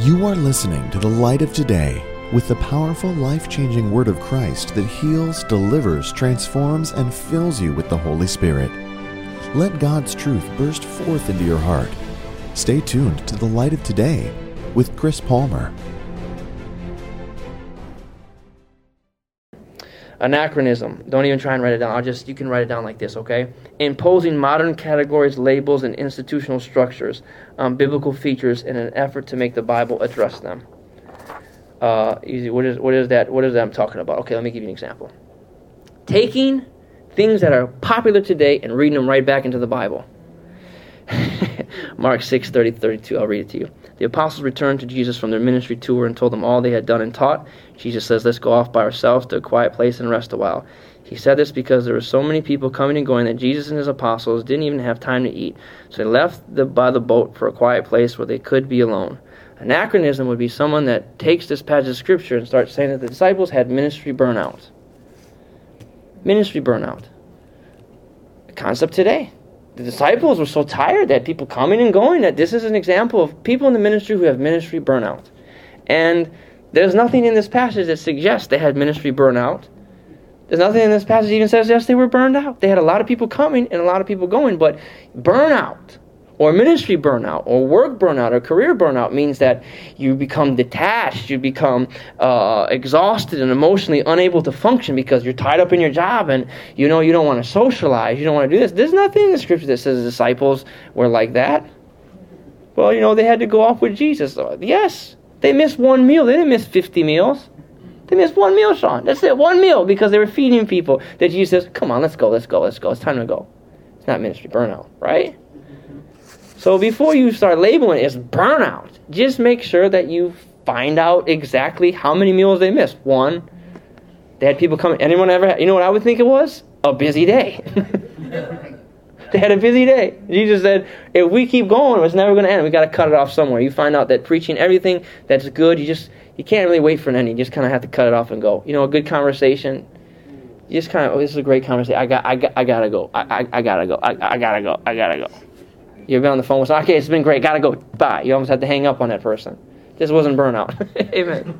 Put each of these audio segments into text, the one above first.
You are listening to the light of today with the powerful, life changing word of Christ that heals, delivers, transforms, and fills you with the Holy Spirit. Let God's truth burst forth into your heart. Stay tuned to the light of today with Chris Palmer. Anachronism. Don't even try and write it down. I'll just you can write it down like this, okay? Imposing modern categories, labels, and institutional structures on biblical features in an effort to make the Bible address them. Uh, easy. What is what is that? What is that I'm talking about? Okay, let me give you an example. Taking things that are popular today and reading them right back into the Bible. Mark 6, 30, 32. I'll read it to you. The apostles returned to Jesus from their ministry tour and told him all they had done and taught. Jesus says, Let's go off by ourselves to a quiet place and rest a while. He said this because there were so many people coming and going that Jesus and his apostles didn't even have time to eat. So they left the, by the boat for a quiet place where they could be alone. Anachronism would be someone that takes this passage of Scripture and starts saying that the disciples had ministry burnout. Ministry burnout. A concept today the disciples were so tired that people coming and going that this is an example of people in the ministry who have ministry burnout. And there's nothing in this passage that suggests they had ministry burnout. There's nothing in this passage even says yes they were burned out. They had a lot of people coming and a lot of people going, but burnout or ministry burnout or work burnout or career burnout means that you become detached you become uh, exhausted and emotionally unable to function because you're tied up in your job and you know you don't want to socialize you don't want to do this. There's nothing in the scripture that says the disciples were like that. Well you know they had to go off with jesus. Yes they missed one meal. They didn't miss 50 meals. They missed one meal sean. That's it one meal because they were feeding people. That jesus says come on let's go let's go let's go. It's time to go. It's not ministry burnout right so before you start labeling it as burnout, just make sure that you find out exactly how many meals they missed. One, they had people coming. Anyone ever? Had, you know what I would think it was? A busy day. they had a busy day. Jesus said, if we keep going, it's never going to end. We got to cut it off somewhere. You find out that preaching everything that's good, you just you can't really wait for an end. You just kind of have to cut it off and go. You know, a good conversation. You just kind of, oh, this is a great conversation. I got, I got, I gotta go. I, I, I gotta go. I, I gotta go. I gotta go. You've been on the phone with okay, it's been great, gotta go, bye. You almost had to hang up on that person. This wasn't burnout. Amen.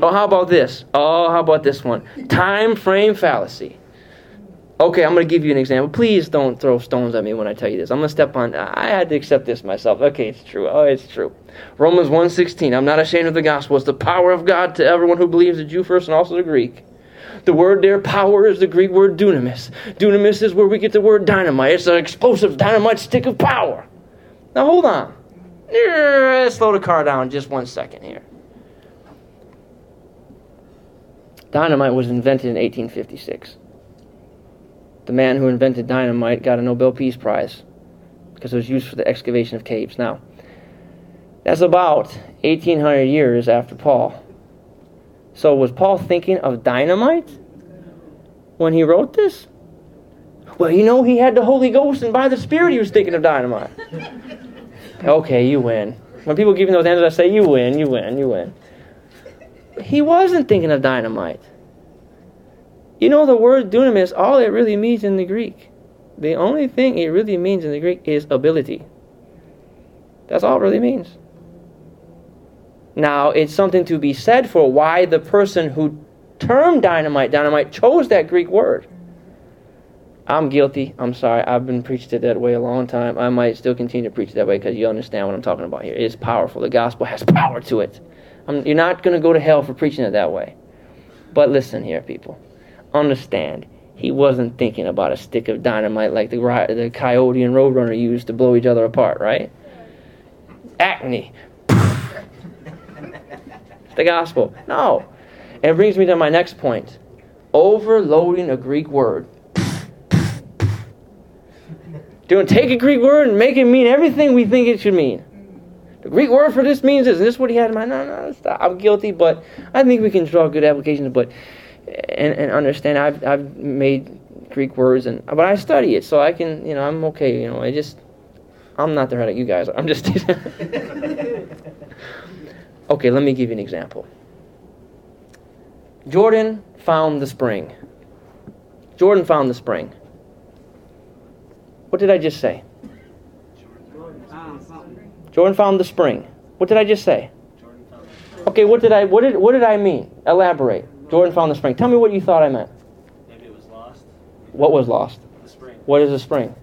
Oh, how about this? Oh, how about this one? Time frame fallacy. Okay, I'm going to give you an example. Please don't throw stones at me when I tell you this. I'm going to step on I had to accept this myself. Okay, it's true. Oh, it's true. Romans 1:16. I'm not ashamed of the gospel. It's the power of God to everyone who believes, the Jew first and also the Greek. The word there, power, is the Greek word dunamis. Dunamis is where we get the word dynamite. It's an explosive dynamite stick of power. Now hold on. Slow the car down just one second here. Dynamite was invented in 1856. The man who invented dynamite got a Nobel Peace Prize because it was used for the excavation of caves. Now, that's about 1800 years after Paul. So was Paul thinking of dynamite when he wrote this? Well, you know, he had the Holy Ghost, and by the Spirit, he was thinking of dynamite. okay, you win. When people give me those answers, I say, you win, you win, you win. He wasn't thinking of dynamite. You know, the word dunamis, all it really means in the Greek, the only thing it really means in the Greek is ability. That's all it really means. Now, it's something to be said for why the person who termed dynamite dynamite chose that Greek word. I'm guilty. I'm sorry. I've been preached it that way a long time. I might still continue to preach that way because you understand what I'm talking about here. It is powerful. The gospel has power to it. I'm, you're not going to go to hell for preaching it that way. But listen here, people. Understand. He wasn't thinking about a stick of dynamite like the, the coyote and roadrunner used to blow each other apart, right? Acme. the gospel. No. And it brings me to my next point overloading a Greek word. Doing take a Greek word and make it mean everything we think it should mean. The Greek word for this means. Is this what he had in mind? No, no, stop. I'm guilty, but I think we can draw good applications. But and, and understand, I've I've made Greek words, and but I study it, so I can, you know, I'm okay. You know, I just I'm not the head of you guys. I'm just. Okay, let me give you an example. Jordan found the spring. Jordan found the spring. What did I just say? Jordan found the spring. What did I just say? Okay, what did I what did what did I mean? Elaborate. Jordan found the spring. Tell me what you thought I meant. Maybe it was lost. What was lost? The spring. What is a spring?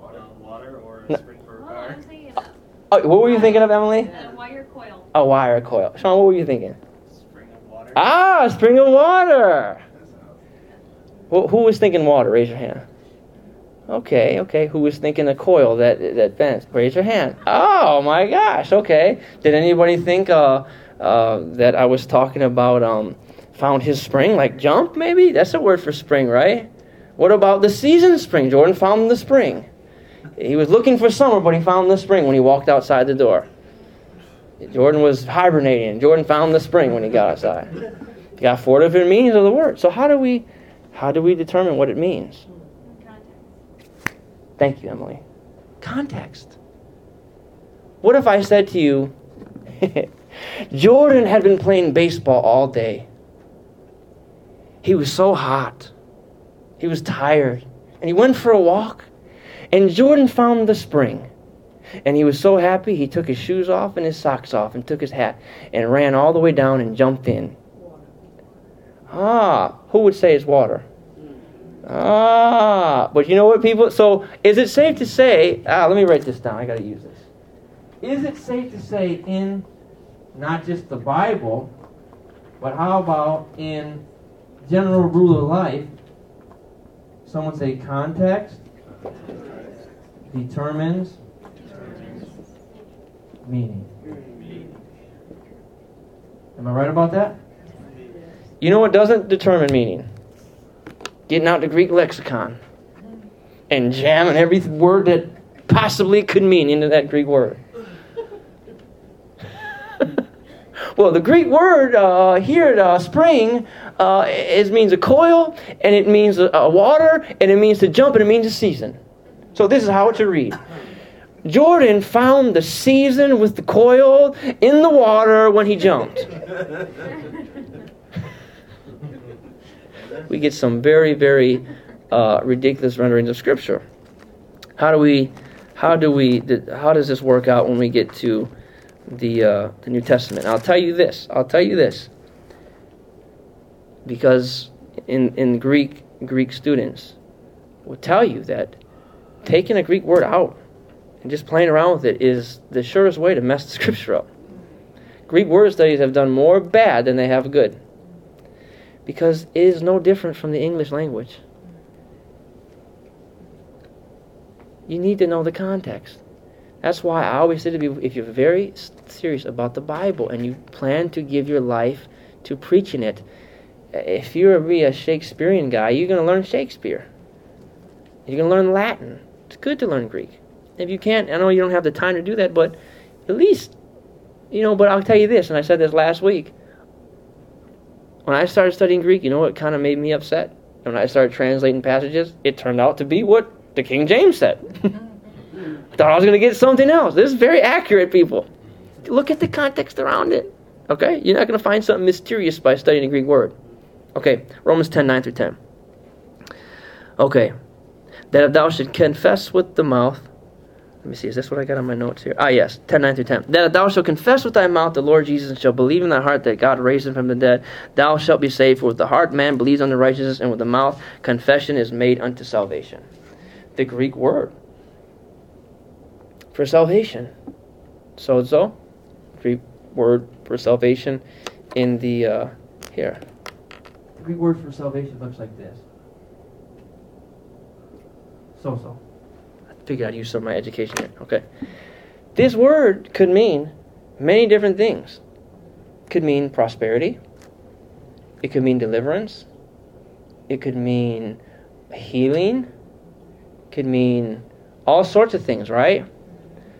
Water, water or No. a spring for a car. I'm Oh, what were you thinking of, Emily? a wire coil. A wire coil. Sean, what were you thinking? Ah, spring of water. Who, who was thinking water? Raise your hand. Okay, okay. Who was thinking a coil that that bends? Raise your hand. Oh my gosh. Okay. Did anybody think uh, uh, that I was talking about um, found his spring, like jump? Maybe that's a word for spring, right? What about the season spring? Jordan found the spring. He was looking for summer, but he found the spring when he walked outside the door. Jordan was hibernating. Jordan found the spring when he got outside. You got four different meanings of the word. So how do we how do we determine what it means? Thank you, Emily. Context. What if I said to you, Jordan had been playing baseball all day. He was so hot. He was tired. And he went for a walk. And Jordan found the spring. And he was so happy, he took his shoes off and his socks off and took his hat and ran all the way down and jumped in. Ah, who would say it's water? Ah, but you know what, people? So, is it safe to say? Ah, let me write this down. I got to use this. Is it safe to say in not just the Bible, but how about in general rule of life? Someone say context determines meaning. Am I right about that? You know what doesn't determine meaning? Getting out the Greek lexicon and jamming every word that possibly could mean into that Greek word. well, the Greek word uh, here, uh, spring, uh, is means a coil, and it means a, a water, and it means to jump, and it means a season. So this is how it should read. Jordan found the season with the coil in the water when he jumped. we get some very, very uh, ridiculous renderings of Scripture. How do we, how do we, how does this work out when we get to the uh, the New Testament? I'll tell you this. I'll tell you this. Because in in Greek, Greek students will tell you that taking a Greek word out and just playing around with it is the surest way to mess the Scripture up. Greek word studies have done more bad than they have good because it is no different from the English language. You need to know the context. That's why I always say to people if you're very serious about the Bible and you plan to give your life to preaching it, if you're be a Shakespearean guy, you're going to learn Shakespeare. You're going to learn Latin. It's good to learn Greek. If you can't, I know you don't have the time to do that, but at least, you know, but I'll tell you this, and I said this last week when I started studying Greek, you know what kind of made me upset? When I started translating passages, it turned out to be what the King James said. Thought I was going to get something else. This is very accurate, people. Look at the context around it. Okay? You're not going to find something mysterious by studying a Greek word. Okay, Romans 10 9 through 10. Okay. That if thou should confess with the mouth, let me see, is this what I got on my notes here? Ah, yes, 10, 9 through 10. That thou shalt confess with thy mouth the Lord Jesus and shalt believe in thy heart that God raised him from the dead, thou shalt be saved. For with the heart man believes unto righteousness, and with the mouth confession is made unto salvation. The Greek word for salvation. Sozo, Greek word for salvation in the, uh, here. The Greek word for salvation looks like this. Sozo. I figured I'd use some of my education here. Okay. This word could mean many different things. Could mean prosperity. It could mean deliverance. It could mean healing. Could mean all sorts of things, right?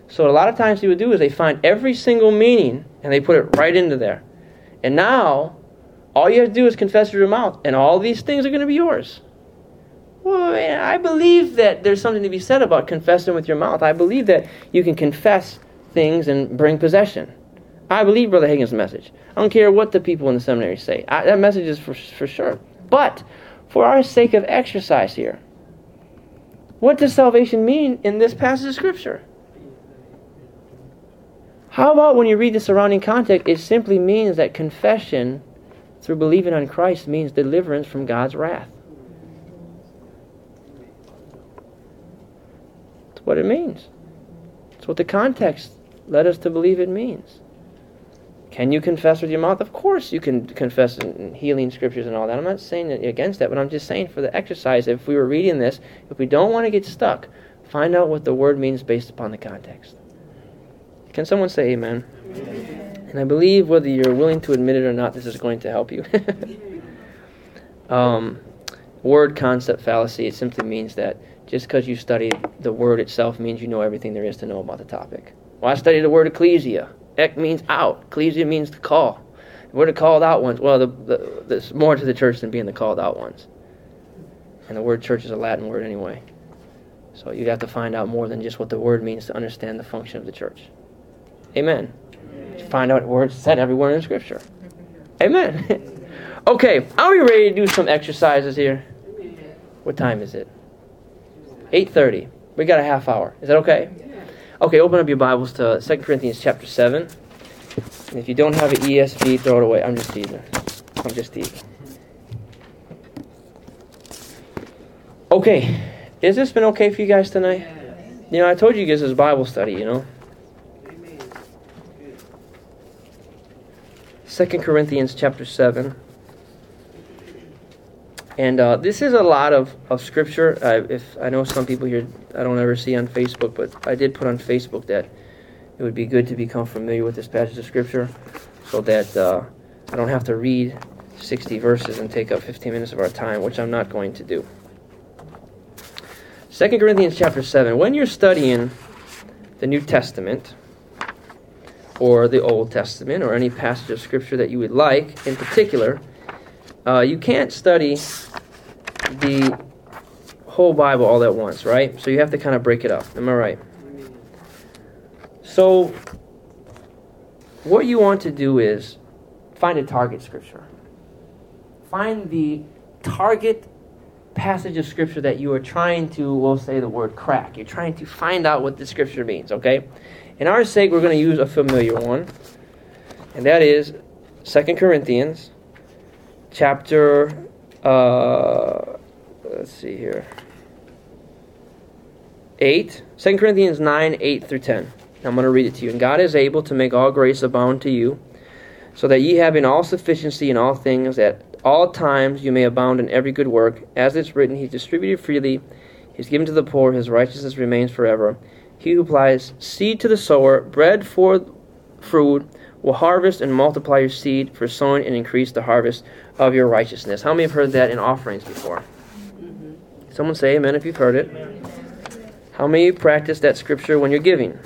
So a lot of times people do is they find every single meaning and they put it right into there. And now all you have to do is confess with your mouth and all these things are going to be yours. Well, I believe that there's something to be said about confessing with your mouth. I believe that you can confess things and bring possession. I believe Brother Hagin's message. I don't care what the people in the seminary say. I, that message is for, for sure. But for our sake of exercise here, what does salvation mean in this passage of Scripture? How about when you read the surrounding context, it simply means that confession through believing on Christ means deliverance from God's wrath. That's what it means. That's what the context led us to believe it means. Can you confess with your mouth? Of course you can confess in healing scriptures and all that. I'm not saying against that, but I'm just saying for the exercise, if we were reading this, if we don't want to get stuck, find out what the word means based upon the context. Can someone say amen? amen. And I believe whether you're willing to admit it or not, this is going to help you. um, word concept fallacy, it simply means that just because you study the word itself means you know everything there is to know about the topic. Well, I studied the word ecclesia. Ek means out. Ecclesia means to call. We're the called out ones. Well, the, the, there's more to the church than being the called out ones. And the word church is a Latin word anyway. So you have to find out more than just what the word means to understand the function of the church. Amen. Amen. Find out words said everywhere in Scripture. Amen. okay, are we ready to do some exercises here? What time is it? 8.30. We got a half hour. Is that okay? Okay, open up your Bibles to 2 Corinthians chapter 7. And if you don't have an ESV, throw it away. I'm just teasing. I'm just teasing. Okay, has this been okay for you guys tonight? You know, I told you guys this is Bible study, you know. 2 Corinthians chapter 7. And uh, this is a lot of, of scripture. I, if I know some people here I don't ever see on Facebook, but I did put on Facebook that it would be good to become familiar with this passage of scripture, so that uh, I don't have to read 60 verses and take up 15 minutes of our time, which I'm not going to do. 2 Corinthians chapter 7. When you're studying the New Testament or the Old Testament or any passage of scripture that you would like in particular, uh, you can't study the whole Bible all at once, right? So you have to kind of break it up. Am I right? So, what you want to do is find a target scripture. Find the target passage of scripture that you are trying to, we'll say the word crack. You're trying to find out what the scripture means, okay? In our sake, we're going to use a familiar one, and that is Second Corinthians chapter, uh, let's see here, 8, 2 Corinthians 9, 8 through 10. I'm going to read it to you. And God is able to make all grace abound to you, so that ye having all sufficiency in all things at all times you may abound in every good work. As it's written, He distributed freely, He's given to the poor, His righteousness remains forever. He who applies seed to the sower, bread for food, will harvest and multiply your seed for sowing and increase the harvest of your righteousness. How many have heard that in offerings before? Someone say amen if you've heard it. How many practice that scripture when you're giving?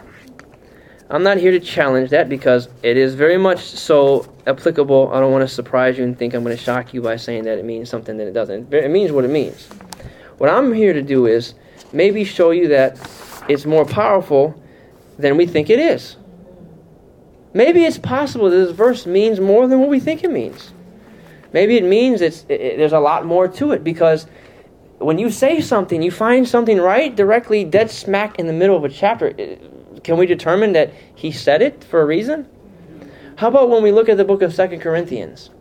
I'm not here to challenge that because it is very much so applicable. I don't want to surprise you and think I'm going to shock you by saying that it means something that it doesn't. It means what it means. What I'm here to do is maybe show you that it's more powerful than we think it is. Maybe it's possible that this verse means more than what we think it means. Maybe it means it's it, there's a lot more to it because when you say something, you find something right directly dead smack in the middle of a chapter. Uh, can we determine that he said it for a reason? How about when we look at the book of Second Corinthians?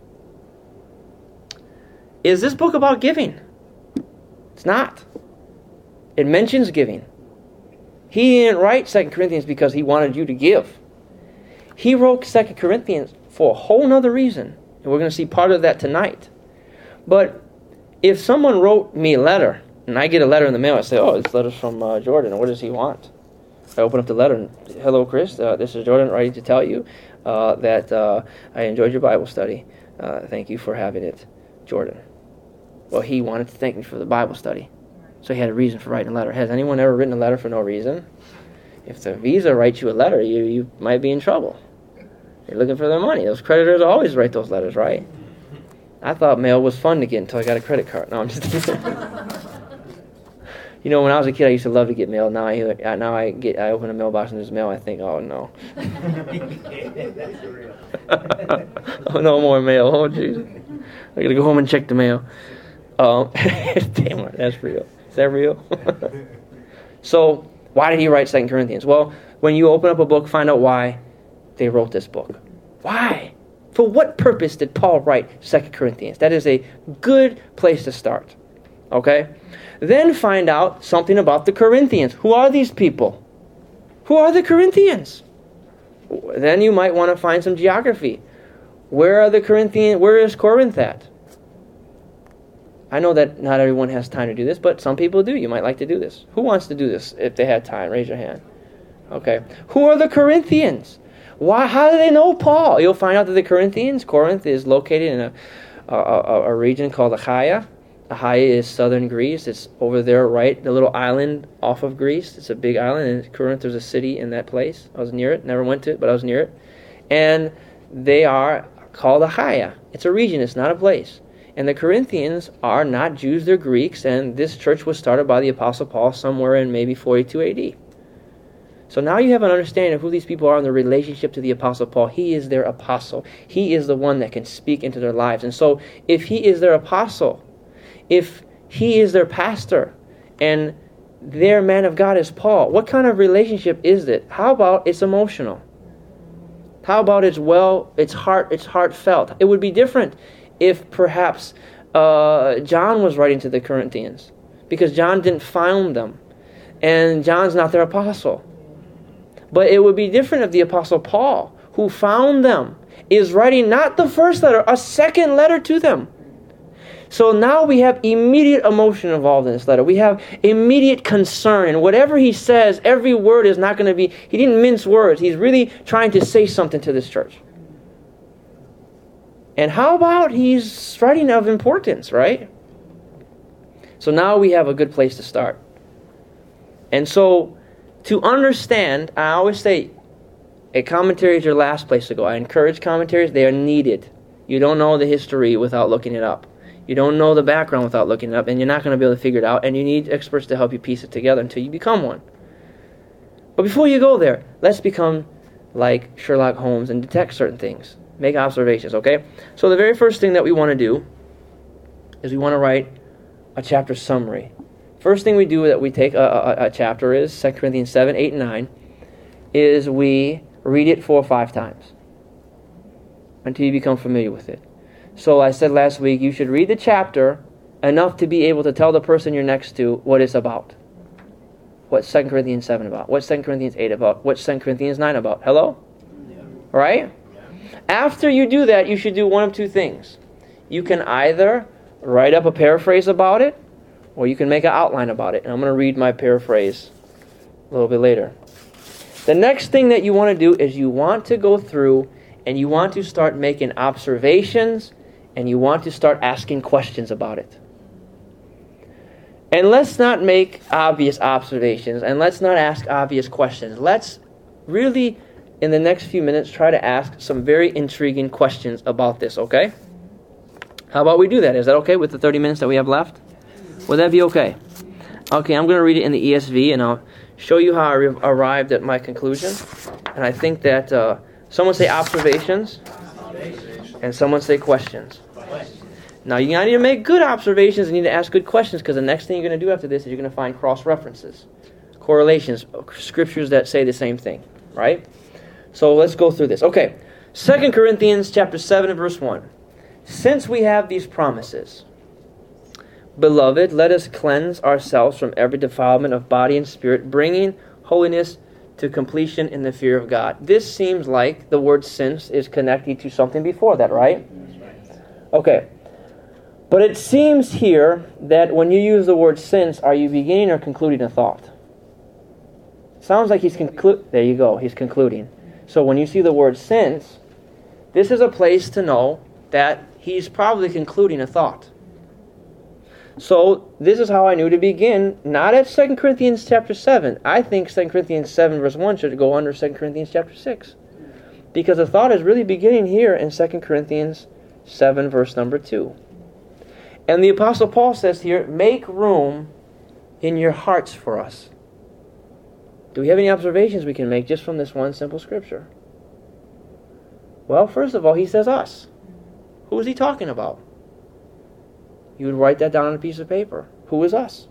Is this book about giving? It's not. It mentions giving. He didn't write Second Corinthians because he wanted you to give. He wrote Second Corinthians for a whole nother reason. And we're going to see part of that tonight. But if someone wrote me a letter, and I get a letter in the mail, I say, oh, this letter's from uh, Jordan. What does he want? I open up the letter and, hello, Chris. Uh, this is Jordan writing to tell you uh, that uh, I enjoyed your Bible study. Uh, thank you for having it, Jordan. Well, he wanted to thank me for the Bible study. So he had a reason for writing a letter. Has anyone ever written a letter for no reason? If the Visa writes you a letter, you, you might be in trouble. They're looking for their money. Those creditors always write those letters, right? I thought mail was fun to get until I got a credit card. No, I'm just you know, when I was a kid, I used to love to get mail. Now I now I get I open a mailbox and there's mail. I think, oh no. oh no more mail. Oh jeez. I gotta go home and check the mail. Um, damn that's real. Is that real? so why did he write Second Corinthians? Well, when you open up a book, find out why they wrote this book. Why? For what purpose did Paul write 2 Corinthians? That is a good place to start. Okay? Then find out something about the Corinthians. Who are these people? Who are the Corinthians? Then you might want to find some geography. Where are the Corinthians? Where is Corinth at? I know that not everyone has time to do this, but some people do. You might like to do this. Who wants to do this if they had time? Raise your hand. Okay. Who are the Corinthians? Why? How do they know Paul? You'll find out that the Corinthians, Corinth, is located in a, a, a, region called Achaia. Achaia is southern Greece. It's over there, right, the little island off of Greece. It's a big island. And Corinth, there's a city in that place. I was near it. Never went to it, but I was near it. And they are called Achaia. It's a region. It's not a place. And the Corinthians are not Jews, they're Greeks, and this church was started by the Apostle Paul somewhere in maybe 42 AD. So now you have an understanding of who these people are in their relationship to the Apostle Paul. He is their apostle, he is the one that can speak into their lives. And so if he is their apostle, if he is their pastor, and their man of God is Paul, what kind of relationship is it? How about it's emotional? How about it's well, it's heart, it's heartfelt? It would be different if perhaps uh, John was writing to the Corinthians because John didn't found them and John's not their apostle. But it would be different if the apostle Paul, who found them, is writing not the first letter, a second letter to them. So now we have immediate emotion involved in this letter. We have immediate concern. And whatever he says, every word is not going to be, he didn't mince words. He's really trying to say something to this church. And how about he's writing of importance, right? So now we have a good place to start. And so to understand, I always say a commentary is your last place to go. I encourage commentaries, they are needed. You don't know the history without looking it up. You don't know the background without looking it up, and you're not going to be able to figure it out, and you need experts to help you piece it together until you become one. But before you go there, let's become like Sherlock Holmes and detect certain things. Make observations, okay? So the very first thing that we want to do is we want to write a chapter summary. First thing we do that we take a, a, a chapter is 2 Corinthians 7, 8, and 9, is we read it four or five times until you become familiar with it. So I said last week you should read the chapter enough to be able to tell the person you're next to what it's about. What's 2 Corinthians 7 about? What's 2 Corinthians 8 about? What's 2 Corinthians 9 about? Hello? Yeah. Right? After you do that, you should do one of two things. You can either write up a paraphrase about it, or you can make an outline about it. And I'm going to read my paraphrase a little bit later. The next thing that you want to do is you want to go through and you want to start making observations and you want to start asking questions about it. And let's not make obvious observations and let's not ask obvious questions. Let's really in the next few minutes try to ask some very intriguing questions about this, okay? How about we do that? Is that okay with the 30 minutes that we have left? Would that be okay? Okay, I'm going to read it in the ESV and I'll show you how I re- arrived at my conclusion. And I think that uh, someone say observations and someone say questions. Now, you need to make good observations and you need to ask good questions because the next thing you're going to do after this is you're going to find cross references, correlations, scriptures that say the same thing, right? So let's go through this. Okay. Second Corinthians chapter 7 and verse 1. Since we have these promises, beloved, let us cleanse ourselves from every defilement of body and spirit, bringing holiness to completion in the fear of God. This seems like the word since is connected to something before that, right? Okay. But it seems here that when you use the word since, are you beginning or concluding a thought? Sounds like he's concluding. There you go. He's concluding. So when you see the word since, this is a place to know that he's probably concluding a thought. So this is how I knew to begin, not at 2 Corinthians chapter 7. I think 2 Corinthians 7 verse 1 should go under 2 Corinthians chapter 6. Because the thought is really beginning here in 2 Corinthians 7 verse number 2. And the Apostle Paul says here, make room in your hearts for us. Do we have any observations we can make just from this one simple scripture? Well, first of all, he says us. Who is he talking about? You would write that down on a piece of paper. Who is us?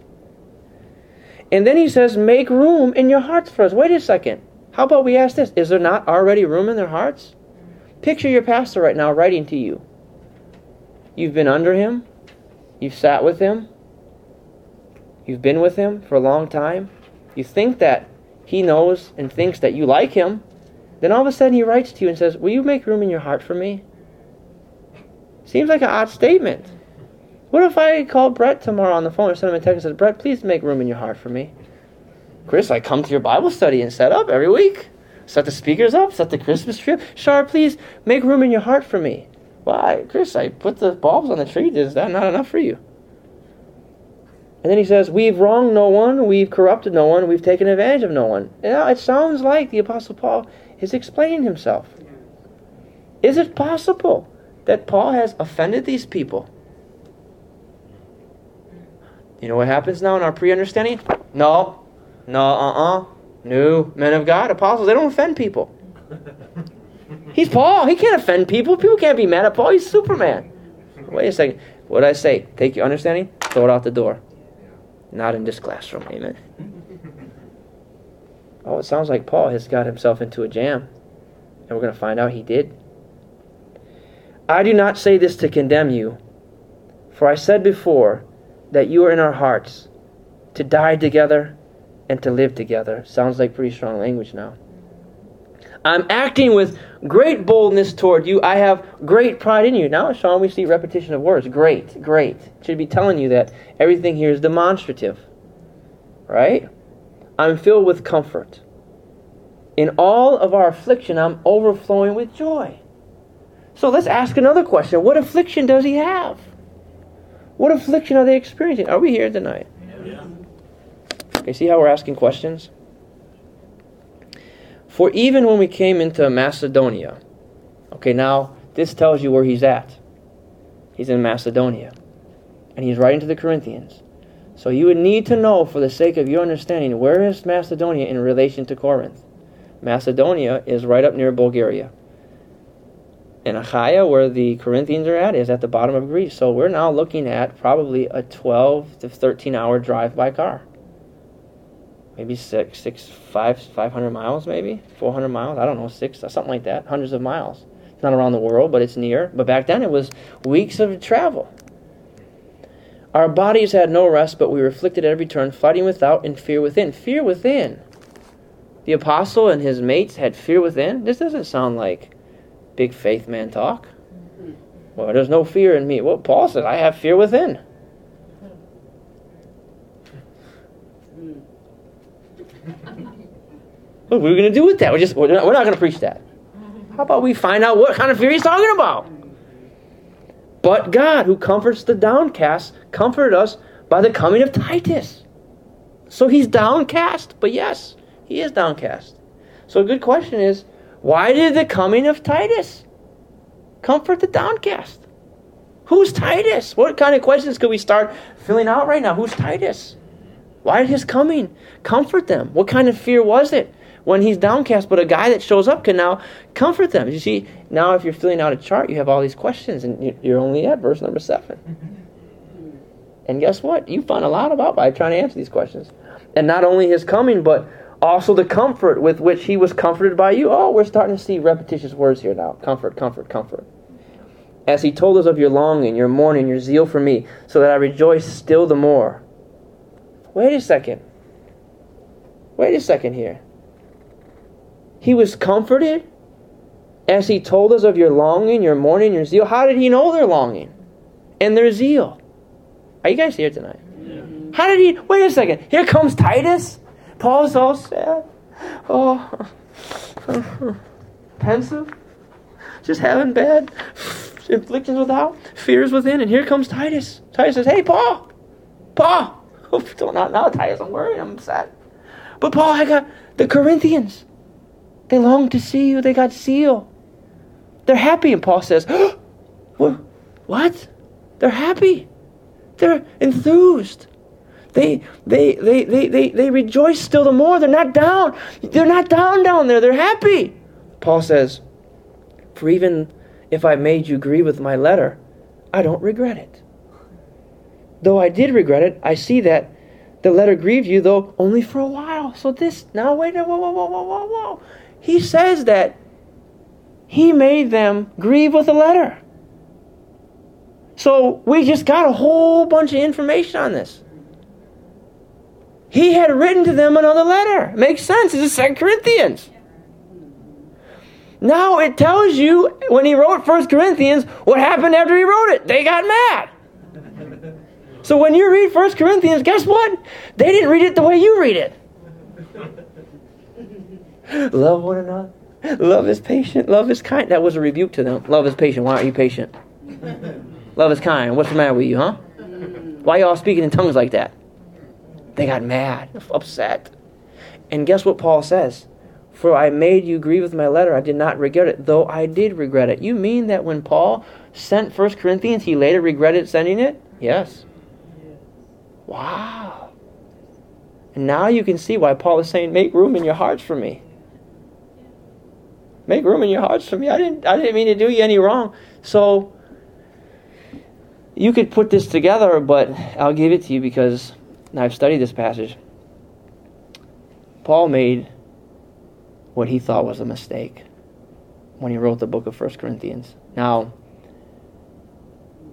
And then he says, make room in your hearts for us. Wait a second. How about we ask this? Is there not already room in their hearts? Picture your pastor right now writing to you. You've been under him, you've sat with him, you've been with him for a long time. You think that he knows and thinks that you like him. Then all of a sudden he writes to you and says, Will you make room in your heart for me? Seems like an odd statement. What if I call Brett tomorrow on the phone or send him a text and says, Brett, please make room in your heart for me? Chris, I come to your Bible study and set up every week. Set the speakers up, set the Christmas tree up. Shar, please make room in your heart for me. Why, Chris, I put the bulbs on the tree. Is that not enough for you? And then he says, We've wronged no one, we've corrupted no one, we've taken advantage of no one. Now, it sounds like the Apostle Paul is explaining himself. Is it possible that Paul has offended these people? You know what happens now in our pre understanding? No, no, uh uh No, men of God, apostles, they don't offend people. He's Paul. He can't offend people. People can't be mad at Paul. He's Superman. Wait a second. What did I say? Take your understanding, throw it out the door. Not in this classroom. Amen. Oh, it sounds like Paul has got himself into a jam. And we're going to find out he did. I do not say this to condemn you, for I said before that you are in our hearts, to die together and to live together. Sounds like pretty strong language now. I'm acting with great boldness toward you. I have great pride in you. Now, Sean, we see repetition of words. Great, great. Should be telling you that everything here is demonstrative. Right? I'm filled with comfort. In all of our affliction, I'm overflowing with joy. So let's ask another question. What affliction does he have? What affliction are they experiencing? Are we here tonight? Yeah. Okay, see how we're asking questions? For even when we came into Macedonia, okay, now this tells you where he's at. He's in Macedonia. And he's writing to the Corinthians. So you would need to know, for the sake of your understanding, where is Macedonia in relation to Corinth? Macedonia is right up near Bulgaria. And Achaia, where the Corinthians are at, is at the bottom of Greece. So we're now looking at probably a 12 to 13 hour drive by car. Maybe six, six, five, 500 miles, maybe 400 miles. I don't know, six, something like that. Hundreds of miles. It's not around the world, but it's near. But back then it was weeks of travel. Our bodies had no rest, but we were afflicted at every turn, fighting without and fear within. Fear within. The apostle and his mates had fear within. This doesn't sound like big faith man talk. Well, there's no fear in me. Well, Paul says, I have fear within. What are we going to do with that? We're just we're not, we're not going to preach that. How about we find out what kind of fear he's talking about? But God, who comforts the downcast, comforted us by the coming of Titus. So he's downcast, but yes, he is downcast. So a good question is, why did the coming of Titus comfort the downcast? Who's Titus? What kind of questions could we start filling out right now? Who's Titus? Why did his coming comfort them? What kind of fear was it when he's downcast? But a guy that shows up can now comfort them. You see, now if you're filling out a chart, you have all these questions, and you're only at verse number seven. And guess what? You find a lot about by trying to answer these questions. And not only his coming, but also the comfort with which he was comforted by you. Oh, we're starting to see repetitious words here now. Comfort, comfort, comfort. As he told us of your longing, your mourning, your zeal for me, so that I rejoice still the more. Wait a second. Wait a second here. He was comforted as he told us of your longing, your mourning, your zeal. How did he know their longing and their zeal? Are you guys here tonight? How did he? Wait a second. Here comes Titus. Paul's all sad. Oh, pensive. Just having bad inflictions without, fears within. And here comes Titus. Titus says, Hey, Paul. Paul. Oh, not now, Titus. I'm worried. I'm sad. But Paul, I got the Corinthians. They long to see you. They got zeal. They're happy. And Paul says, What? They're happy. They're enthused. They, they, they, they, they, they rejoice still the more. They're not down. They're not down down there. They're happy. Paul says, For even if I made you grieve with my letter, I don't regret it. Though I did regret it, I see that The letter grieved you, though only for a while. So this now wait, whoa, whoa, whoa, whoa, whoa, whoa. He says that he made them grieve with the letter. So we just got a whole bunch of information on this. He had written to them another letter. Makes sense. It's Second Corinthians. Now it tells you when he wrote First Corinthians what happened after he wrote it. They got mad. So when you read First Corinthians, guess what? They didn't read it the way you read it. Love one another. Love is patient. Love is kind. That was a rebuke to them. Love is patient. Why aren't you patient? Love is kind. What's the matter with you, huh? Why y'all speaking in tongues like that? They got mad, upset. And guess what Paul says? For I made you grieve with my letter. I did not regret it, though I did regret it. You mean that when Paul sent First Corinthians, he later regretted sending it? Yes. Wow. And now you can see why Paul is saying, make room in your hearts for me. Make room in your hearts for me. I didn't I didn't mean to do you any wrong. So you could put this together, but I'll give it to you because I've studied this passage. Paul made what he thought was a mistake when he wrote the book of 1 Corinthians. Now,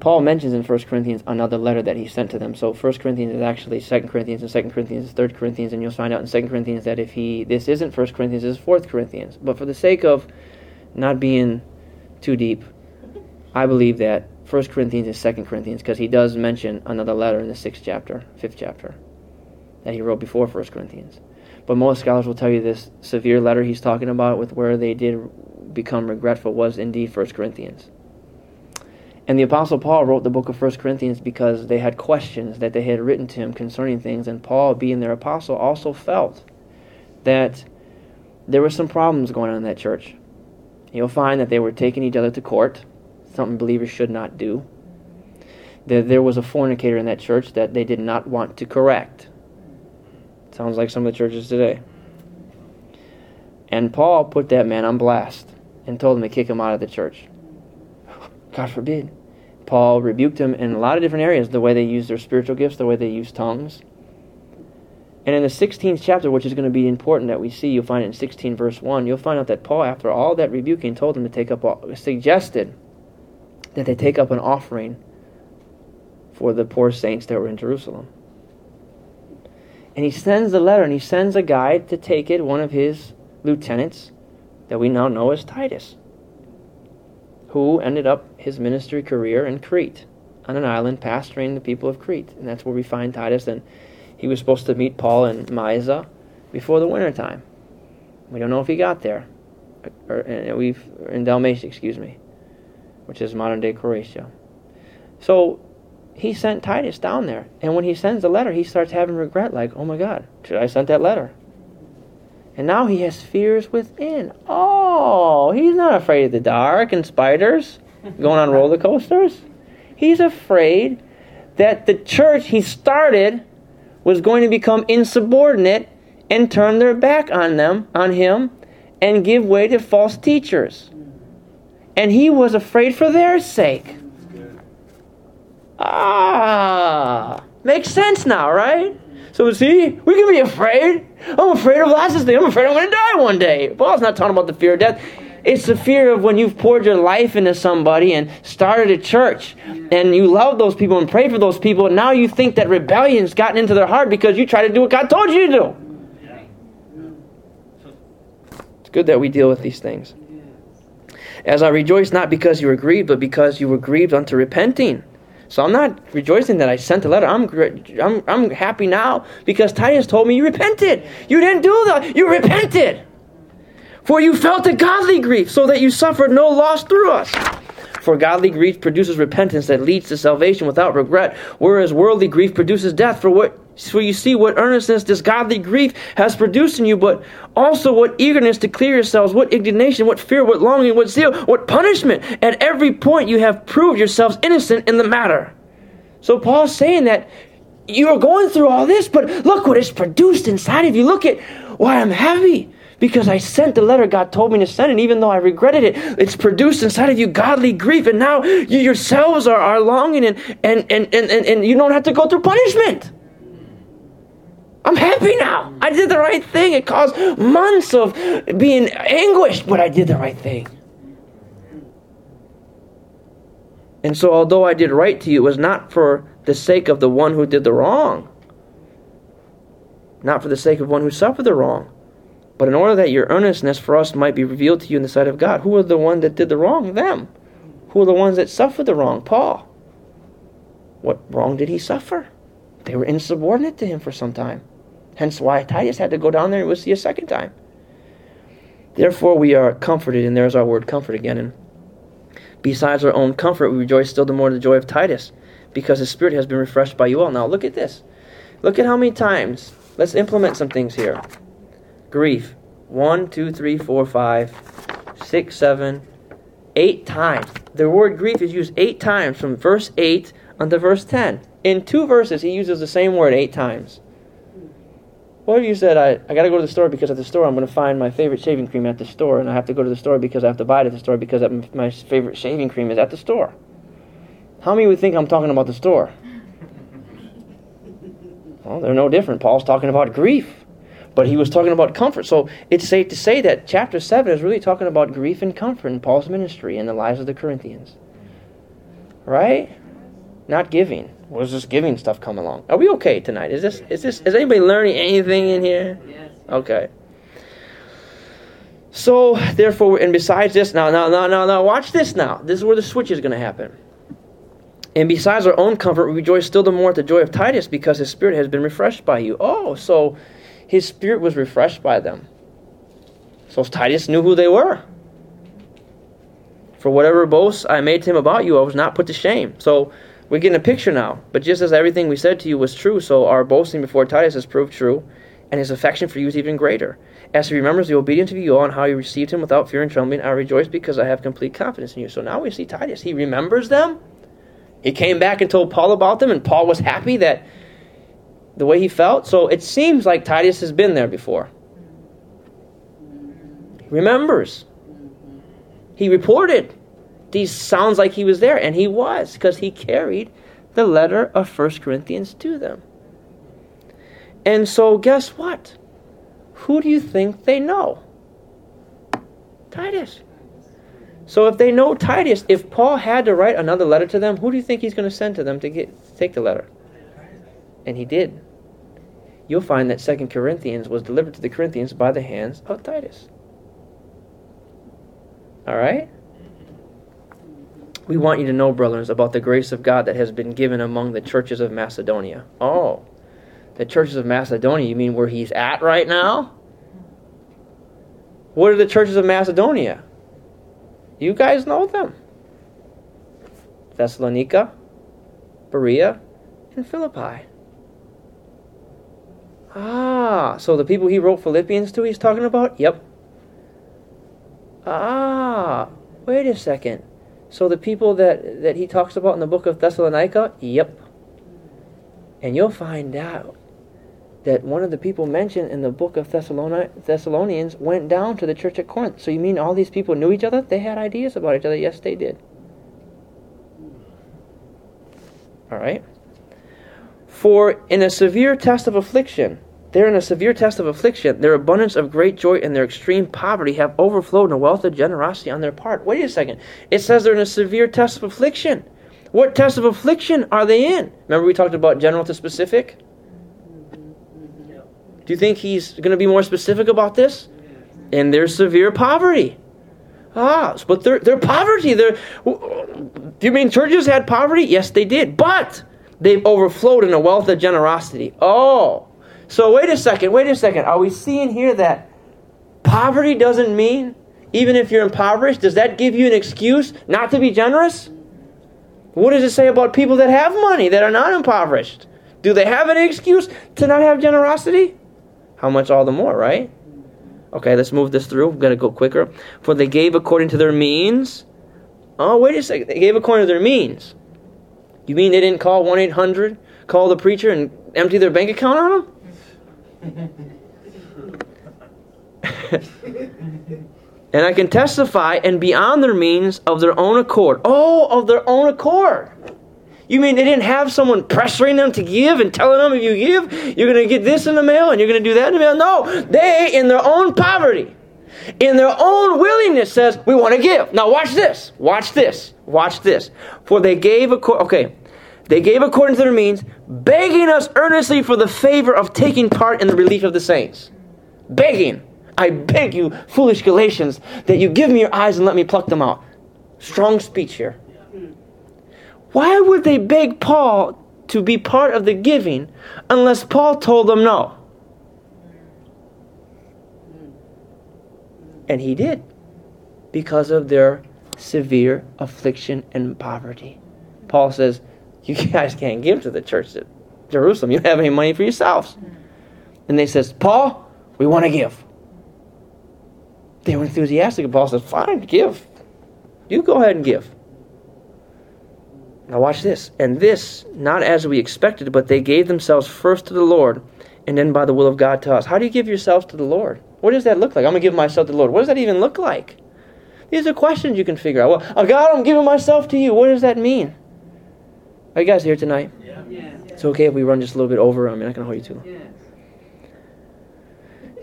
Paul mentions in 1 Corinthians another letter that he sent to them. So 1 Corinthians is actually 2 Corinthians, and 2 Corinthians is 3 Corinthians, and you'll find out in 2 Corinthians that if he this isn't 1 Corinthians, it's 4 Corinthians. But for the sake of not being too deep, I believe that 1 Corinthians is 2 Corinthians because he does mention another letter in the 6th chapter, 5th chapter, that he wrote before 1 Corinthians. But most scholars will tell you this severe letter he's talking about with where they did become regretful was indeed 1 Corinthians. And the Apostle Paul wrote the book of 1 Corinthians because they had questions that they had written to him concerning things. And Paul, being their apostle, also felt that there were some problems going on in that church. You'll find that they were taking each other to court, something believers should not do. That there was a fornicator in that church that they did not want to correct. Sounds like some of the churches today. And Paul put that man on blast and told him to kick him out of the church. God forbid. Paul rebuked him in a lot of different areas the way they use their spiritual gifts, the way they use tongues. And in the 16th chapter, which is going to be important that we see, you'll find it in 16 verse 1, you'll find out that Paul, after all that rebuking, told them to take up, suggested that they take up an offering for the poor saints that were in Jerusalem. And he sends the letter, and he sends a guy to take it, one of his lieutenants that we now know as Titus who ended up his ministry career in Crete, on an island, pastoring the people of Crete. And that's where we find Titus. And he was supposed to meet Paul in Mysia before the winter time. We don't know if he got there. Or, or we've in Dalmatia, excuse me, which is modern day Croatia. So he sent Titus down there, and when he sends the letter, he starts having regret, like, "Oh my God, should I sent that letter?" And now he has fears within. Oh, he's not afraid of the dark and spiders going on roller coasters. He's afraid that the church he started was going to become insubordinate and turn their back on them, on him, and give way to false teachers. And he was afraid for their sake. Ah, makes sense now, right? So see, we can be afraid. I'm afraid of of things. I'm afraid I'm going to die one day. Paul's not talking about the fear of death. It's the fear of when you've poured your life into somebody and started a church and you love those people and pray for those people and now you think that rebellion's gotten into their heart because you try to do what God told you to do. It's good that we deal with these things. As I rejoice not because you were grieved, but because you were grieved unto repenting. So I'm not rejoicing that I sent a letter. I'm, I'm, I'm happy now because Titus told me you repented. You didn't do that. You repented. For you felt a godly grief, so that you suffered no loss through us. For godly grief produces repentance that leads to salvation without regret, whereas worldly grief produces death. For what for you see what earnestness this godly grief has produced in you, but also what eagerness to clear yourselves, what indignation, what fear, what longing, what zeal, what punishment. At every point you have proved yourselves innocent in the matter. So Paul's saying that you are going through all this, but look what it's produced inside of you. Look at why I'm happy because I sent the letter God told me to send, and even though I regretted it, it's produced inside of you godly grief, and now you yourselves are, are longing, and, and, and, and, and, and you don't have to go through punishment. I'm happy now. I did the right thing. It caused months of being anguished, but I did the right thing. And so, although I did right to you, it was not for the sake of the one who did the wrong, not for the sake of one who suffered the wrong, but in order that your earnestness for us might be revealed to you in the sight of God. Who are the one that did the wrong? Them. Who are the ones that suffered the wrong? Paul. What wrong did he suffer? They were insubordinate to him for some time. Hence why Titus had to go down there and we'll see a second time. Therefore we are comforted, and there's our word comfort again. And besides our own comfort, we rejoice still the more in the joy of Titus, because his spirit has been refreshed by you all. Now look at this. Look at how many times. Let's implement some things here. Grief. One, two, three, four, five, six, seven, eight times. The word grief is used eight times from verse 8 unto verse 10. In two verses, he uses the same word eight times. What if you said, I, I got to go to the store because at the store I'm going to find my favorite shaving cream at the store, and I have to go to the store because I have to buy it at the store because my favorite shaving cream is at the store? How many would think I'm talking about the store? Well, they're no different. Paul's talking about grief, but he was talking about comfort. So it's safe to say that chapter 7 is really talking about grief and comfort in Paul's ministry and the lives of the Corinthians. Right? Not giving. Where's this giving stuff come along? Are we okay tonight? Is this is this is anybody learning anything in here? Yes. Okay. So therefore, and besides this, now, now, now, now, now, watch this. Now, this is where the switch is going to happen. And besides our own comfort, we rejoice still the more at the joy of Titus, because his spirit has been refreshed by you. Oh, so his spirit was refreshed by them. So Titus knew who they were. For whatever boasts I made to him about you, I was not put to shame. So we're getting a picture now. But just as everything we said to you was true, so our boasting before Titus has proved true, and his affection for you is even greater. As he remembers the obedience of you all and how you received him without fear and trembling, I rejoice because I have complete confidence in you. So now we see Titus. He remembers them. He came back and told Paul about them, and Paul was happy that the way he felt. So it seems like Titus has been there before. He remembers. He reported. These sounds like he was there, and he was, because he carried the letter of First Corinthians to them. And so guess what? Who do you think they know? Titus. So if they know Titus, if Paul had to write another letter to them, who do you think he's going to send to them to get to take the letter? And he did. You'll find that Second Corinthians was delivered to the Corinthians by the hands of Titus. All right? We want you to know, brothers, about the grace of God that has been given among the churches of Macedonia. Oh, the churches of Macedonia, you mean where he's at right now? What are the churches of Macedonia? You guys know them Thessalonica, Berea, and Philippi. Ah, so the people he wrote Philippians to, he's talking about? Yep. Ah, wait a second. So the people that, that he talks about in the book of Thessalonica? Yep. And you'll find out that one of the people mentioned in the book of Thessalonians went down to the church at Corinth. So you mean all these people knew each other? They had ideas about each other. Yes, they did. All right. For in a severe test of affliction, they're in a severe test of affliction. Their abundance of great joy and their extreme poverty have overflowed in a wealth of generosity on their part. Wait a second. It says they're in a severe test of affliction. What test of affliction are they in? Remember we talked about general to specific? Do you think he's going to be more specific about this? In their severe poverty. Ah, but their their poverty. Their, do you mean churches had poverty? Yes, they did. But they've overflowed in a wealth of generosity. Oh, so wait a second. Wait a second. Are we seeing here that poverty doesn't mean even if you're impoverished? Does that give you an excuse not to be generous? What does it say about people that have money that are not impoverished? Do they have any excuse to not have generosity? how much all the more, right? Okay, let's move this through. I'm going to go quicker. For they gave according to their means. Oh, wait a second. They gave according to their means. You mean they didn't call 1 800, call the preacher, and empty their bank account on them? and I can testify, and beyond their means of their own accord. Oh, of their own accord. You mean they didn't have someone pressuring them to give and telling them if you give, you're going to get this in the mail and you're going to do that in the mail? No, they, in their own poverty, in their own willingness, says, We want to give. Now, watch this. Watch this. Watch this. For they gave, a okay, they gave according to their means, begging us earnestly for the favor of taking part in the relief of the saints. Begging. I beg you, foolish Galatians, that you give me your eyes and let me pluck them out. Strong speech here. Why would they beg Paul to be part of the giving unless Paul told them no? And he did because of their severe affliction and poverty. Paul says, You guys can't give to the church at Jerusalem. You have any money for yourselves. Mm. And they says, Paul, we want to give. They were enthusiastic. Paul says, Fine, give. You go ahead and give. Now, watch this. And this, not as we expected, but they gave themselves first to the Lord, and then by the will of God to us. How do you give yourselves to the Lord? What does that look like? I'm going to give myself to the Lord. What does that even look like? These are questions you can figure out. Well, oh God, I'm giving myself to you. What does that mean? Are you guys here tonight? Yeah. Yes. It's okay if we run just a little bit over. I'm not going to hold you too long. Yes.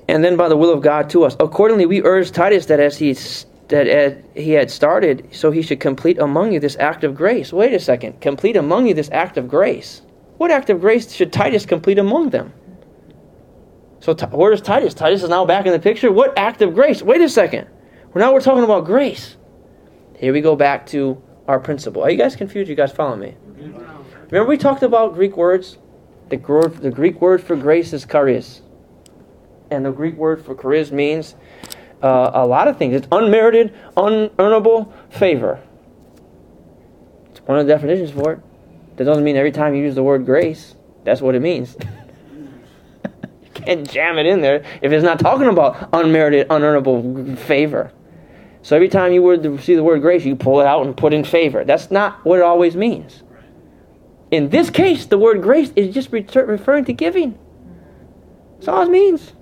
And then by the will of God to us. Accordingly, we urge Titus that as he that as he had started, so he should complete among you this act of grace. Wait a second. Complete among you this act of grace. What act of grace should Titus complete among them? So Ti- where's Titus? Titus is now back in the picture. What act of grace? Wait a second. Well, now we're talking about grace. Here we go back to our principle. Are you guys confused? You guys follow me? Remember we talked about Greek words? The, the Greek word for grace is charis. And the Greek word for charis means uh, a lot of things. It's unmerited, unearnable favor. It's one of the definitions for it. That doesn't mean every time you use the word grace, that's what it means. you can't jam it in there if it's not talking about unmerited, unearnable favor. So every time you see the word grace, you pull it out and put in favor. That's not what it always means. In this case, the word grace is just refer- referring to giving. That's all it means.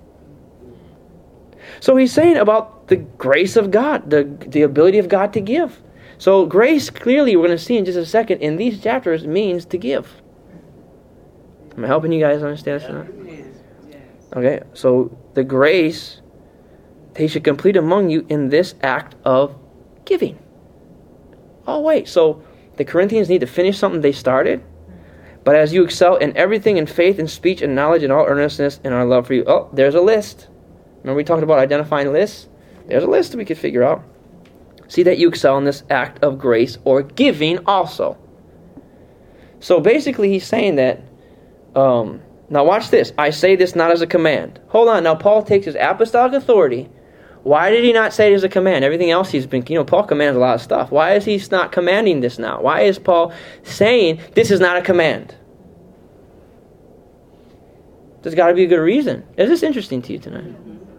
So he's saying about the grace of God, the, the ability of God to give. So grace, clearly, we're going to see in just a second, in these chapters, means to give. Am I helping you guys understand this? or not? Okay, so the grace he should complete among you in this act of giving. Oh, wait, so the Corinthians need to finish something they started? But as you excel in everything in faith and speech and knowledge and all earnestness in our love for you. Oh, there's a list. Remember we talked about identifying lists? There's a list we could figure out. See that you excel in this act of grace or giving also. So basically, he's saying that. Um, now, watch this. I say this not as a command. Hold on. Now, Paul takes his apostolic authority. Why did he not say it as a command? Everything else he's been, you know, Paul commands a lot of stuff. Why is he not commanding this now? Why is Paul saying this is not a command? There's got to be a good reason. Is this interesting to you tonight?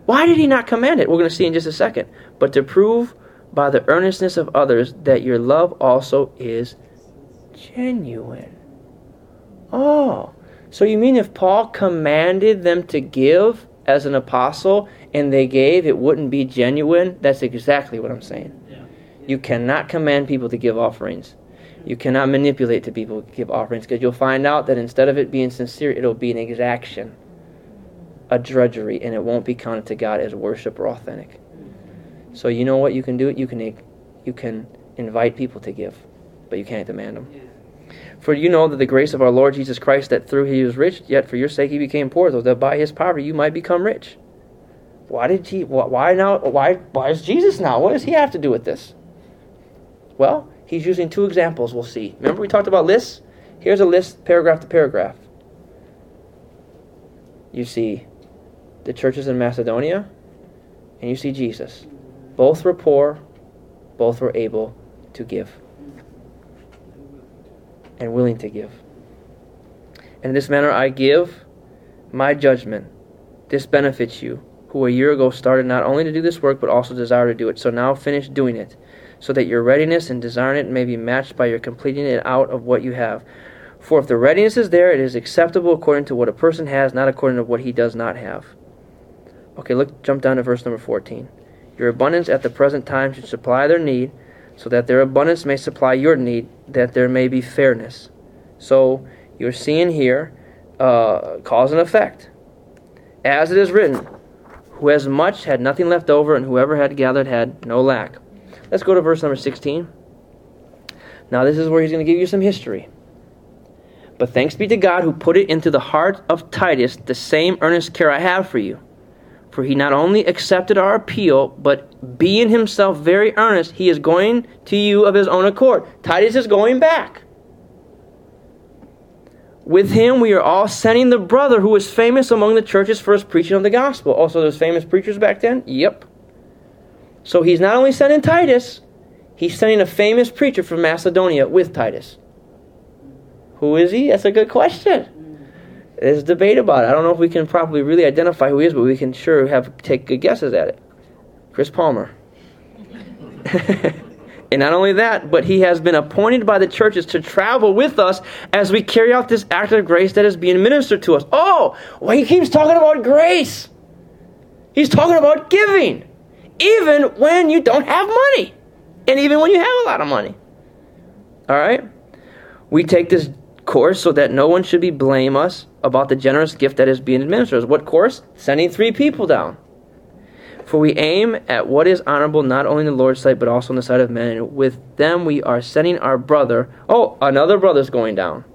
Why did he not command it? We're going to see in just a second. But to prove by the earnestness of others that your love also is genuine. Oh, so you mean if Paul commanded them to give as an apostle and they gave, it wouldn't be genuine? That's exactly what I'm saying. Yeah. You cannot command people to give offerings. You cannot manipulate to people give offerings because you'll find out that instead of it being sincere, it'll be an exaction, a drudgery, and it won't be counted to God as worship or authentic. So you know what you can do? You can you can invite people to give, but you can't demand them. For you know that the grace of our Lord Jesus Christ, that through he was rich, yet for your sake he became poor, so that by his poverty you might become rich. Why did he? Why now? Why? Why is Jesus now? What does he have to do with this? Well, he's using two examples. We'll see. Remember we talked about lists. Here's a list, paragraph to paragraph. You see the churches in Macedonia, and you see Jesus. Both were poor. Both were able to give and willing to give. And In this manner I give my judgment. This benefits you, who a year ago started not only to do this work, but also desire to do it. So now finish doing it, so that your readiness in desiring it may be matched by your completing it out of what you have. For if the readiness is there, it is acceptable according to what a person has, not according to what he does not have. Okay, look, jump down to verse number 14. Your abundance at the present time should supply their need, so that their abundance may supply your need, that there may be fairness. So you're seeing here uh, cause and effect. As it is written, who has much had nothing left over, and whoever had gathered had no lack. Let's go to verse number 16. Now, this is where he's going to give you some history. But thanks be to God who put it into the heart of Titus the same earnest care I have for you. For he not only accepted our appeal, but being himself very earnest, he is going to you of his own accord. Titus is going back. With him, we are all sending the brother who was famous among the churches for his preaching of the gospel. Also, there's famous preachers back then? Yep. So he's not only sending Titus, he's sending a famous preacher from Macedonia with Titus. Who is he? That's a good question. There's debate about it. I don't know if we can properly really identify who he is, but we can sure have take good guesses at it. Chris Palmer. and not only that, but he has been appointed by the churches to travel with us as we carry out this act of grace that is being ministered to us. Oh, well, he keeps talking about grace. He's talking about giving, even when you don't have money, and even when you have a lot of money. All right? We take this course so that no one should be blame us about the generous gift that is being administered. What course? Sending three people down. For we aim at what is honorable not only in the Lord's sight, but also in the sight of men. With them we are sending our brother. Oh, another brother's going down.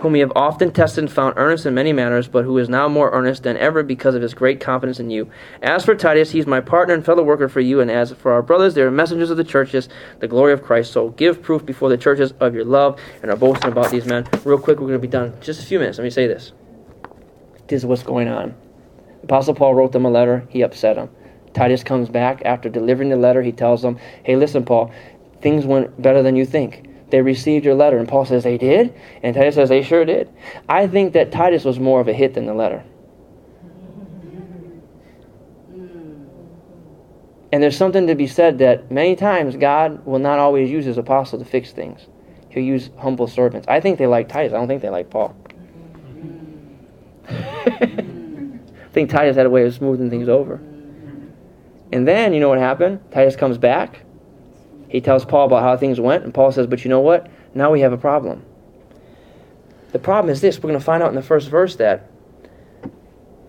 Whom we have often tested and found earnest in many matters, but who is now more earnest than ever because of his great confidence in you. As for Titus, he is my partner and fellow worker for you, and as for our brothers, they are messengers of the churches, the glory of Christ. So give proof before the churches of your love and are boasting about these men. Real quick, we're going to be done. Just a few minutes. Let me say this. This is what's going on. Apostle Paul wrote them a letter. He upset them. Titus comes back after delivering the letter. He tells them, Hey, listen, Paul, things went better than you think. They received your letter. And Paul says, They did? And Titus says, They sure did. I think that Titus was more of a hit than the letter. And there's something to be said that many times God will not always use his apostle to fix things. He'll use humble servants. I think they like Titus. I don't think they like Paul. I think Titus had a way of smoothing things over. And then, you know what happened? Titus comes back. He tells Paul about how things went, and Paul says, But you know what? Now we have a problem. The problem is this we're going to find out in the first verse that.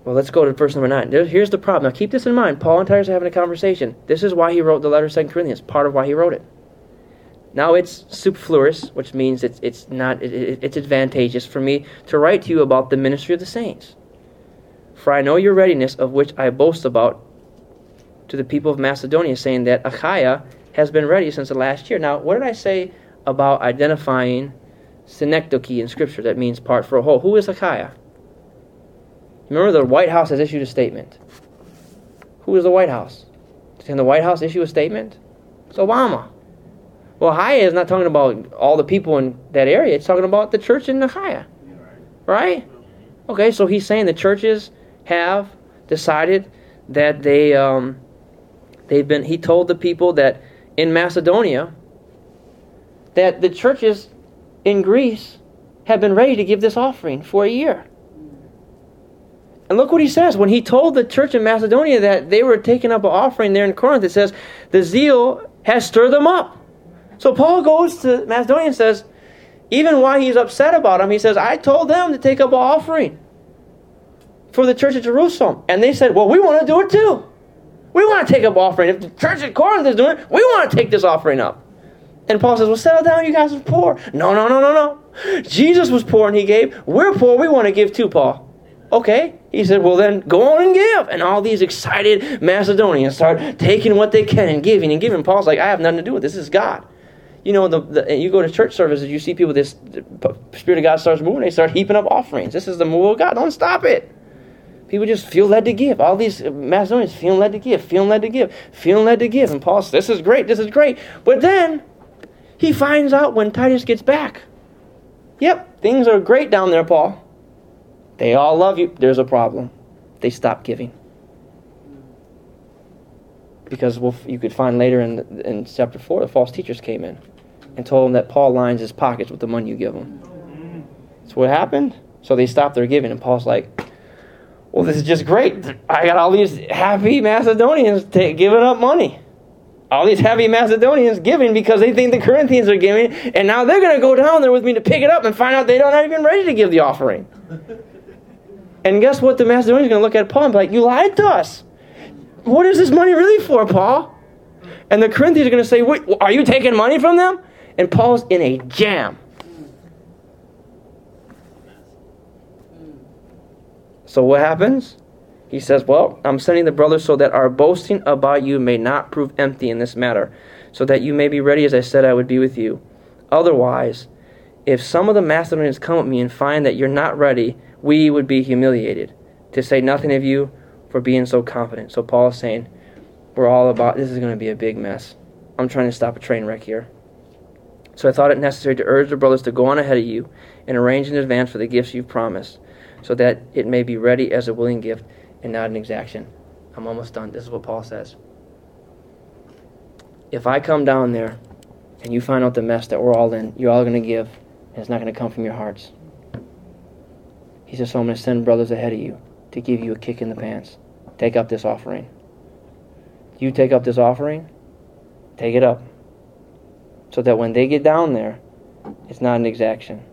Well, let's go to verse number 9. Here's the problem. Now, keep this in mind. Paul and Titus are having a conversation. This is why he wrote the letter of 2 Corinthians, part of why he wrote it. Now, it's superfluous, which means it's, it's, not, it, it's advantageous for me to write to you about the ministry of the saints. For I know your readiness, of which I boast about to the people of Macedonia, saying that Achaia has been ready since the last year. Now, what did I say about identifying synecdoche in Scripture? That means part for a whole. Who is Achaia? Remember, the White House has issued a statement. Who is the White House? Can the White House issue a statement? It's Obama. Well, Achaia is not talking about all the people in that area. It's talking about the church in Achaia. Right? Okay, so he's saying the churches have decided that they um, they've been. He told the people that in Macedonia that the churches in Greece have been ready to give this offering for a year. And look what he says. When he told the church in Macedonia that they were taking up an offering there in Corinth, it says, the zeal has stirred them up. So Paul goes to Macedonia and says, even while he's upset about them, he says, I told them to take up an offering for the church at Jerusalem. And they said, Well, we want to do it too. We want to take up offering. If the church at Corinth is doing it, we want to take this offering up. And Paul says, Well, settle down, you guys are poor. No, no, no, no, no. Jesus was poor and he gave. We're poor, we want to give too, Paul. Okay. He said, Well, then go on and give. And all these excited Macedonians start taking what they can and giving and giving. Paul's like, I have nothing to do with this. This is God. You know, the, the, you go to church services, you see people, this Spirit of God starts moving, they start heaping up offerings. This is the move of God. Don't stop it. People just feel led to give. All these Macedonians feeling led to give, feeling led to give, feeling led to give. And Paul says, This is great, this is great. But then he finds out when Titus gets back. Yep, things are great down there, Paul. They all love you. There's a problem. They stop giving. Because we'll, you could find later in, in chapter 4, the false teachers came in and told him that Paul lines his pockets with the money you give him. That's mm-hmm. what happened. So they stopped their giving, and Paul's like, well, this is just great. I got all these happy Macedonians t- giving up money. all these happy Macedonians giving because they think the Corinthians are giving, and now they're going to go down there with me to pick it up and find out they don't even ready to give the offering. And guess what? The Macedonians are going to look at Paul and be like, "You lied to us. What is this money really for, Paul?" And the Corinthians are going to say, Wait, "Are you taking money from them?" And Paul's in a jam. So what happens? He says, Well, I'm sending the brothers so that our boasting about you may not prove empty in this matter, so that you may be ready as I said I would be with you. Otherwise, if some of the Macedonians come at me and find that you're not ready, we would be humiliated, to say nothing of you for being so confident. So Paul is saying, We're all about this is going to be a big mess. I'm trying to stop a train wreck here. So I thought it necessary to urge the brothers to go on ahead of you and arrange in advance for the gifts you've promised, so that it may be ready as a willing gift and not an exaction. I'm almost done. This is what Paul says. If I come down there and you find out the mess that we're all in, you're all going to give, and it's not going to come from your hearts. He says, So I'm going to send brothers ahead of you to give you a kick in the pants. Take up this offering. You take up this offering, take it up. So that when they get down there, it's not an exaction.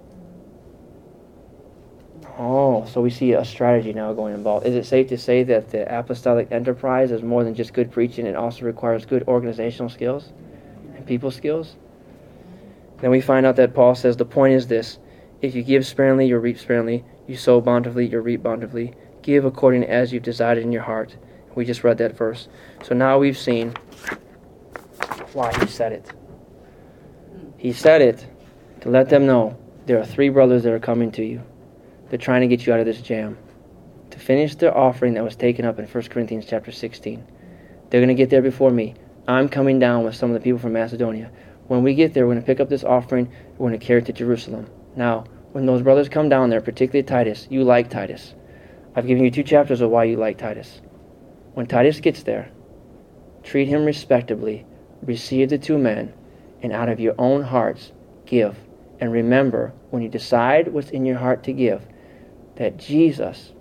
Oh, so we see a strategy now going involved. Is it safe to say that the apostolic enterprise is more than just good preaching? It also requires good organizational skills and people skills. Then we find out that Paul says the point is this: if you give sparingly, you reap sparingly. You sow bountifully, you reap bountifully. Give according as you've decided in your heart. We just read that verse. So now we've seen why he said it. He said it to let them know there are three brothers that are coming to you. They're trying to get you out of this jam. To finish the offering that was taken up in 1 Corinthians chapter 16. They're going to get there before me. I'm coming down with some of the people from Macedonia. When we get there, we're going to pick up this offering. We're going to carry it to Jerusalem. Now, when those brothers come down there, particularly Titus, you like Titus. I've given you two chapters of why you like Titus. When Titus gets there, treat him respectably, receive the two men, and out of your own hearts give. And remember, when you decide what's in your heart to give, that Jesus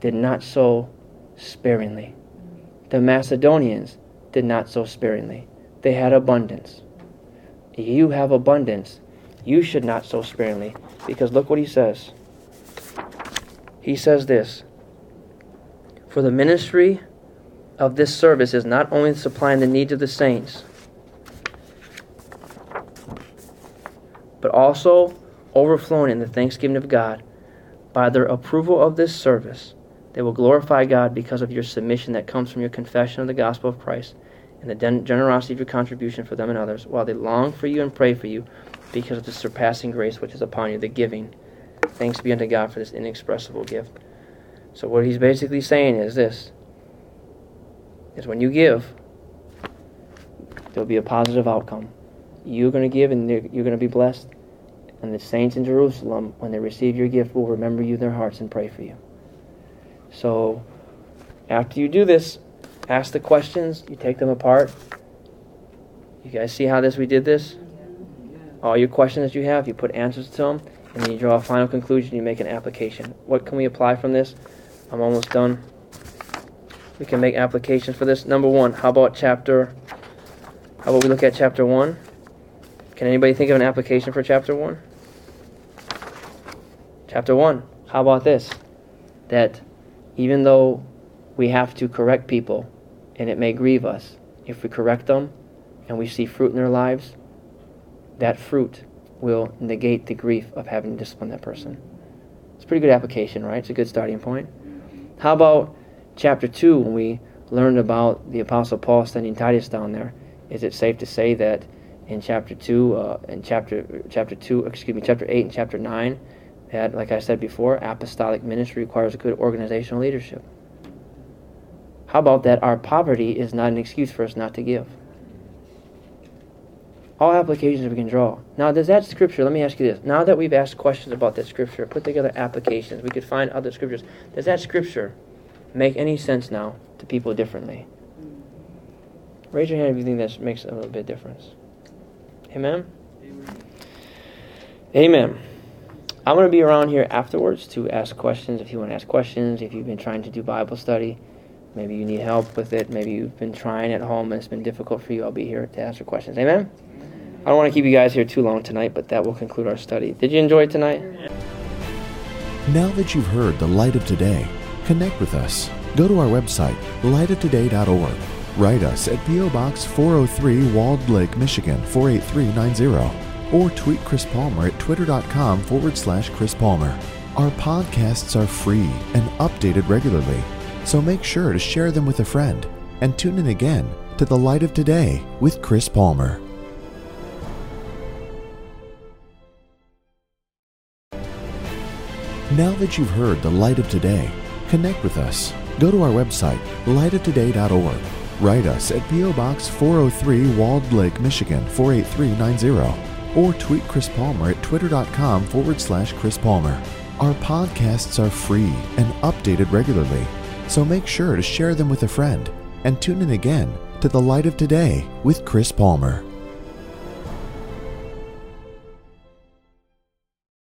did not sow sparingly. The Macedonians did not sow sparingly. They had abundance. You have abundance. You should not sow sparingly. Because look what he says. He says this For the ministry of this service is not only supplying the needs of the saints, but also overflowing in the thanksgiving of God by their approval of this service, they will glorify God because of your submission that comes from your confession of the gospel of Christ and the generosity of your contribution for them and others, while they long for you and pray for you because of the surpassing grace which is upon you, the giving. Thanks be unto God for this inexpressible gift. So what he's basically saying is this is when you give, there'll be a positive outcome. You're going to give and you're going to be blessed. And the saints in Jerusalem, when they receive your gift, will remember you in their hearts and pray for you. So, after you do this, ask the questions, you take them apart. You guys see how this we did this? All your questions that you have, you put answers to them, and you draw a final conclusion, you make an application. What can we apply from this? I'm almost done. We can make applications for this. Number one, how about chapter, how about we look at chapter one? Can anybody think of an application for chapter one? Chapter 1. How about this? That even though we have to correct people, and it may grieve us, if we correct them and we see fruit in their lives, that fruit will negate the grief of having to discipline that person. It's a pretty good application, right? It's a good starting point. How about chapter 2 when we learned about the Apostle Paul sending Titus down there? Is it safe to say that in chapter 2, uh, in chapter, chapter 2, excuse me, chapter 8 and chapter 9, that, like I said before, apostolic ministry requires good organizational leadership. How about that our poverty is not an excuse for us not to give? All applications we can draw. Now, does that scripture, let me ask you this. Now that we've asked questions about that scripture, put together applications, we could find other scriptures. Does that scripture make any sense now to people differently? Raise your hand if you think that makes a little bit difference. Amen? Amen. Amen. I'm going to be around here afterwards to ask questions if you want to ask questions, if you've been trying to do Bible study. Maybe you need help with it. Maybe you've been trying at home and it's been difficult for you. I'll be here to answer questions. Amen? I don't want to keep you guys here too long tonight, but that will conclude our study. Did you enjoy tonight? Now that you've heard the light of today, connect with us. Go to our website, lightoftoday.org. Write us at P.O. Box 403 Walled Lake, Michigan 48390. Or tweet Chris Palmer at twitter.com forward slash Chris Palmer. Our podcasts are free and updated regularly, so make sure to share them with a friend and tune in again to The Light of Today with Chris Palmer. Now that you've heard the light of today, connect with us. Go to our website, lightoftoday.org. Write us at P.O. Box 403 Walled Lake, Michigan 48390. Or tweet Chris Palmer at twitter.com forward slash Chris Palmer. Our podcasts are free and updated regularly, so make sure to share them with a friend and tune in again to The Light of Today with Chris Palmer.